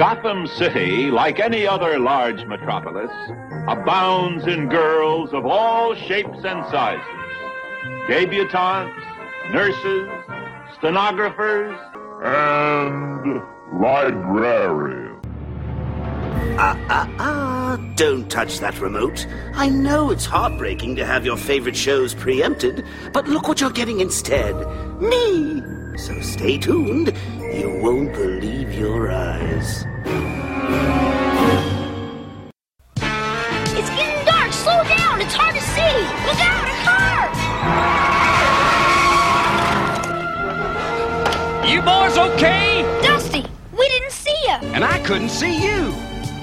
Gotham City, like any other large metropolis, abounds in girls of all shapes and sizes. Debutantes, nurses, stenographers, and librarians. Ah, ah, ah, don't touch that remote. I know it's heartbreaking to have your favorite shows preempted, but look what you're getting instead. Me! So stay tuned. You won't believe your eyes. It's getting dark. Slow down. It's hard to see. Look out, a car! You boys okay? Dusty, we didn't see you. And I couldn't see you.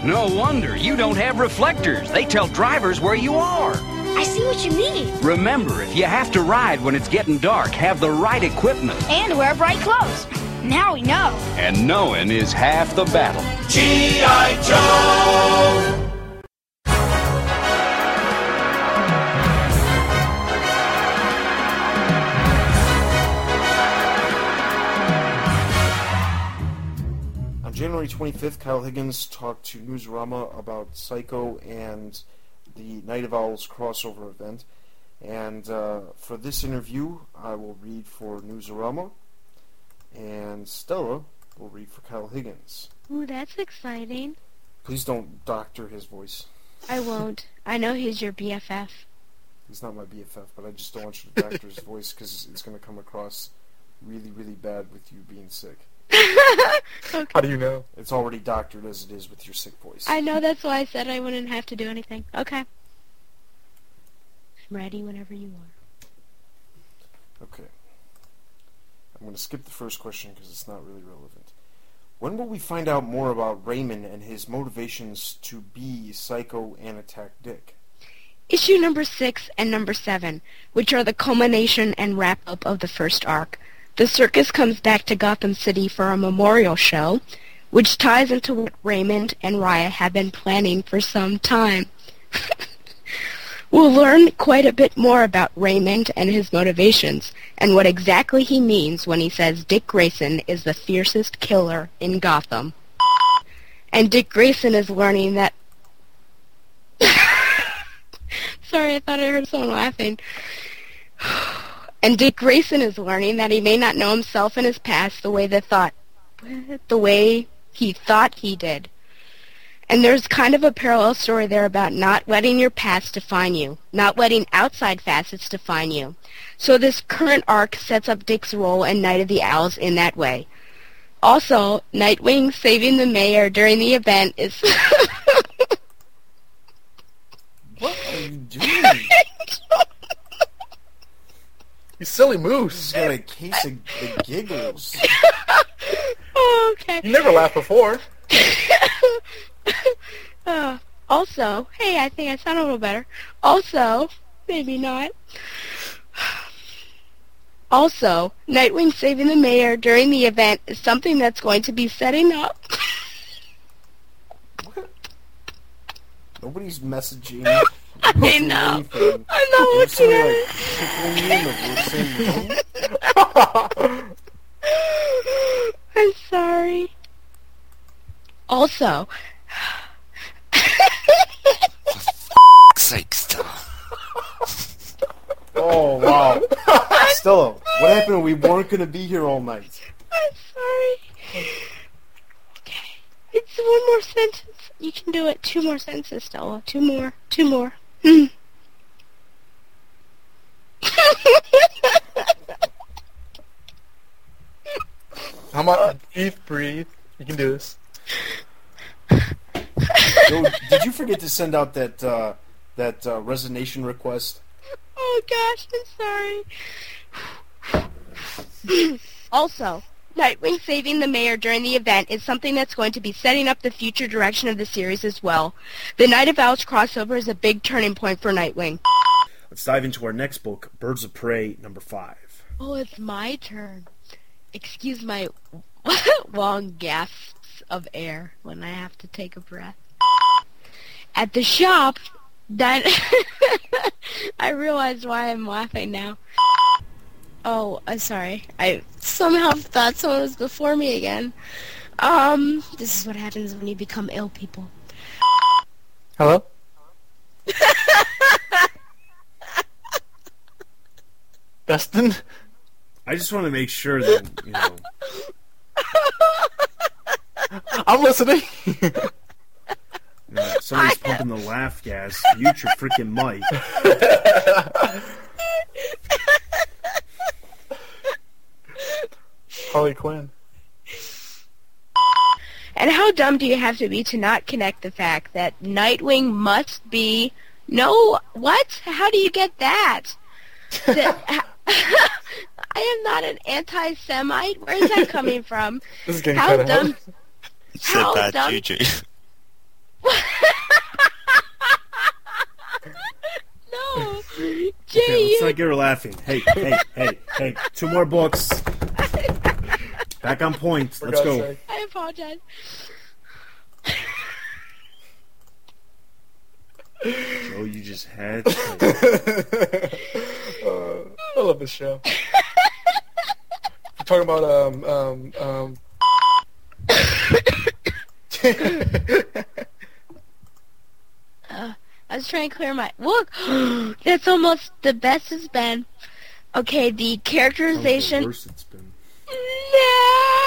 No wonder you don't have reflectors. They tell drivers where you are. I see what you mean. Remember, if you have to ride when it's getting dark, have the right equipment. And wear bright clothes. Now we know. And knowing is half the battle. G.I. Joe! On January 25th, Kyle Higgins talked to Newsarama about Saiko and the Night of Owls crossover event. And uh, for this interview, I will read for Newsarama, and Stella will read for Kyle Higgins. Ooh, that's exciting. Please don't doctor his voice. I won't. I know he's your BFF. He's not my BFF, but I just don't want you to doctor his voice because it's going to come across really, really bad with you being sick. okay. How do you know? It's already doctored as it is with your sick voice. I know that's why I said I wouldn't have to do anything. Okay. I'm ready whenever you are. Okay. I'm going to skip the first question because it's not really relevant. When will we find out more about Raymond and his motivations to be Saiko and attack Dick? Issue number six and number seven, which are the culmination and wrap-up of the first arc. The circus comes back to Gotham City for a memorial show, which ties into what Raymond and Raya have been planning for some time. we'll learn quite a bit more about Raymond and his motivations, and what exactly he means when he says Dick Grayson is the fiercest killer in Gotham. And Dick Grayson is learning that... Sorry, I thought I heard someone laughing. And Dick Grayson is learning that he may not know himself and his past the way they thought, the way he thought he did. And there's kind of a parallel story there about not letting your past define you, not letting outside facets define you. So this current arc sets up Dick's role in Night of the Owls in that way. Also, Nightwing saving the mayor during the event is... what are you doing? You silly moose. He's got a case of the giggles. oh, okay. You never laughed before. Uh, also, hey, I think I sound a little better. Also, maybe not. Also, Nightwing saving the mayor during the event is something that's going to be setting up. Nobody's messaging. Me. I know. I'm not looking at it. I'm sorry. Also, sake, Stella. Oh wow, Stella, what happened? We weren't gonna be here all night. I'm sorry. Okay, it's one more sentence. You can do it. Two more sentences, Stella. Two more. Two more. Hmm. How about breathe, breathe? You can do this. Yo, did you forget to send out that uh, that uh, resignation request? Oh gosh, I'm sorry. Also, Nightwing saving the mayor during the event is something that's going to be setting up the future direction of the series as well. The Night of Owls crossover is a big turning point for Nightwing. Let's dive into our next book, Birds of Prey, number five. Oh, it's my turn. Excuse my long gasps of air when I have to take a breath. At the shop, Din- I realized why I'm laughing now. Oh, I'm sorry. I somehow thought someone was before me again. Um, this is what happens when you become ill, people. Hello? Dustin? I just want to make sure that you know. I'm listening. you know, somebody's pumping the laugh gas. Mute your freaking mic. Harley Quinn. And how dumb do you have to be to not connect the fact that Nightwing must be no what? How do you get that? that I am not an anti-Semite. Where is that coming from? This is getting how cut dumb? out. Said How bad dumb- juju. No, Okay, let's you not get her laughing. Hey, hey, hey, hey! Two more books. Back on point. For Let's God's go. sake. I apologize. Joe, you just had. To. uh, I love this show. We're talking about um um um. Uh, I was trying to clear my look. That's almost the best it's been. Okay, the characterization. the characterization.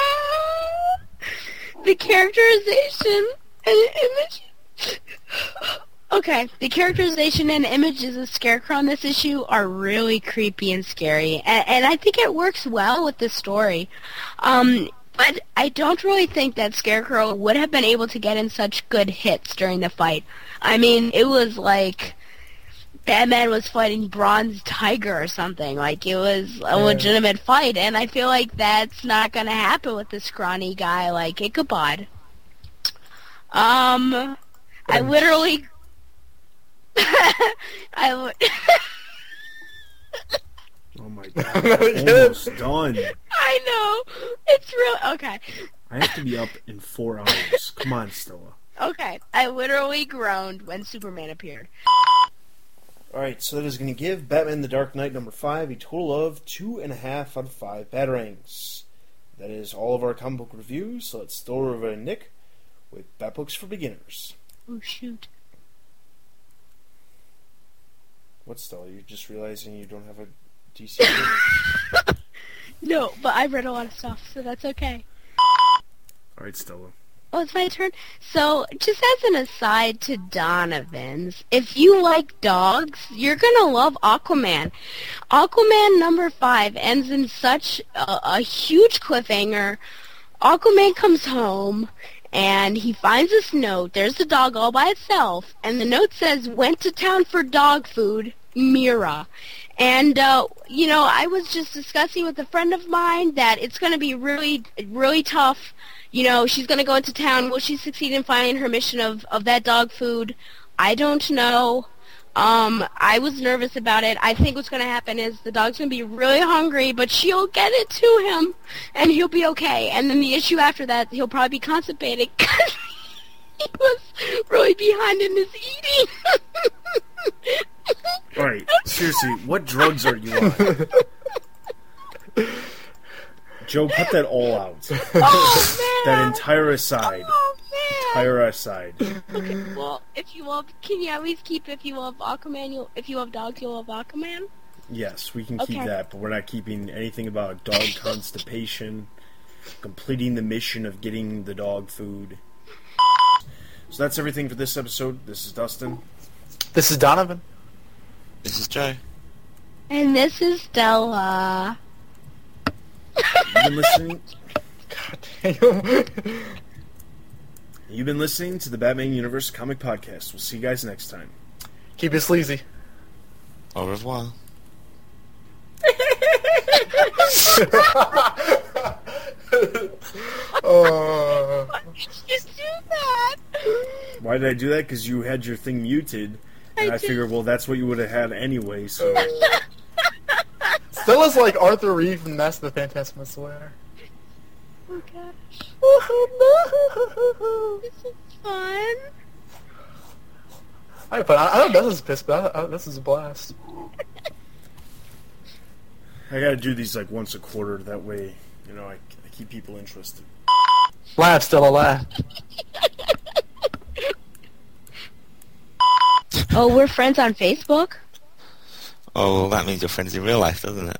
worst it's been. No! The characterization and image. Okay, the characterization and images of Scarecrow in this issue are really creepy and scary, and, and I think it works well with the story. Um, but I don't really think that Scarecrow would have been able to get in such good hits during the fight. I mean, it was like Batman was fighting Bronze Tiger or something. Like it was a Yeah. legitimate fight, and I feel like that's not gonna happen with this scrawny guy like Ichabod. Um, I literally, I. Li- Oh my god! Almost done. I know it's real. Okay, I have to be up in four hours. Come on, Stella. okay. I literally groaned when Superman appeared. Alright, so that is going to give Batman the Dark Knight number 5 a total of 2.5 out of 5 Batarangs. That is all of our comic book reviews, so let's throw over to Nick with Bat Books for Beginners. Oh shoot. What, Stella? You're just realizing you don't have a DC? No, but I've read a lot of stuff, so that's okay. Alright, Stella. Oh, it's my turn. So, just as an aside to Donovan's, if you like dogs, you're gonna love Aquaman. Aquaman number five ends in such a, a huge cliffhanger. Aquaman comes home and he finds this note. There's the dog all by itself, and the note says, "Went to town for dog food, Mera." And uh, you know, I was just discussing with a friend of mine that it's going to be really, really tough. You know, she's going to go into town. Will she succeed in finding her mission of of that dog food? I don't know. Um, I was nervous about it. I think what's going to happen is the dog's going to be really hungry, but she'll get it to him, and he'll be okay. And then the issue after that, he'll probably be constipated because he was really behind in his eating. Alright, seriously, what drugs are you on? Joe, cut that all out. oh man! That entire aside. oh man! Entire aside. Okay, well, if you love, can you at least keep if you love Aquaman? You, if you love dogs, you'll love Aquaman. Yes, we can keep Okay. that, but we're not keeping anything about dog constipation, completing the mission of getting the dog food. So that's everything for this episode. This is Dustin. This is Donovan. This is Jay. And this is Stella. You've been listening. Damn. You've been listening to the Batman Universe Comic Podcast. We'll see you guys next time. Keep it sleazy. Au revoir. Uh, Why did you do that? Why did I do that? Because you had your thing muted, and I I, figured, well, that's what you would have had anyway. So Stella's like Arthur Reed from Master of the Fantastic Slayer. Oh gosh. This is fun. I had fun. I, I know this is pissed, but I, I, this is a blast. I gotta do these like once a quarter. That way, you know, I, I keep people interested. Laugh, Stella, laugh. Oh, we're friends on Facebook? Oh, well, that means you're friends in real life, doesn't it?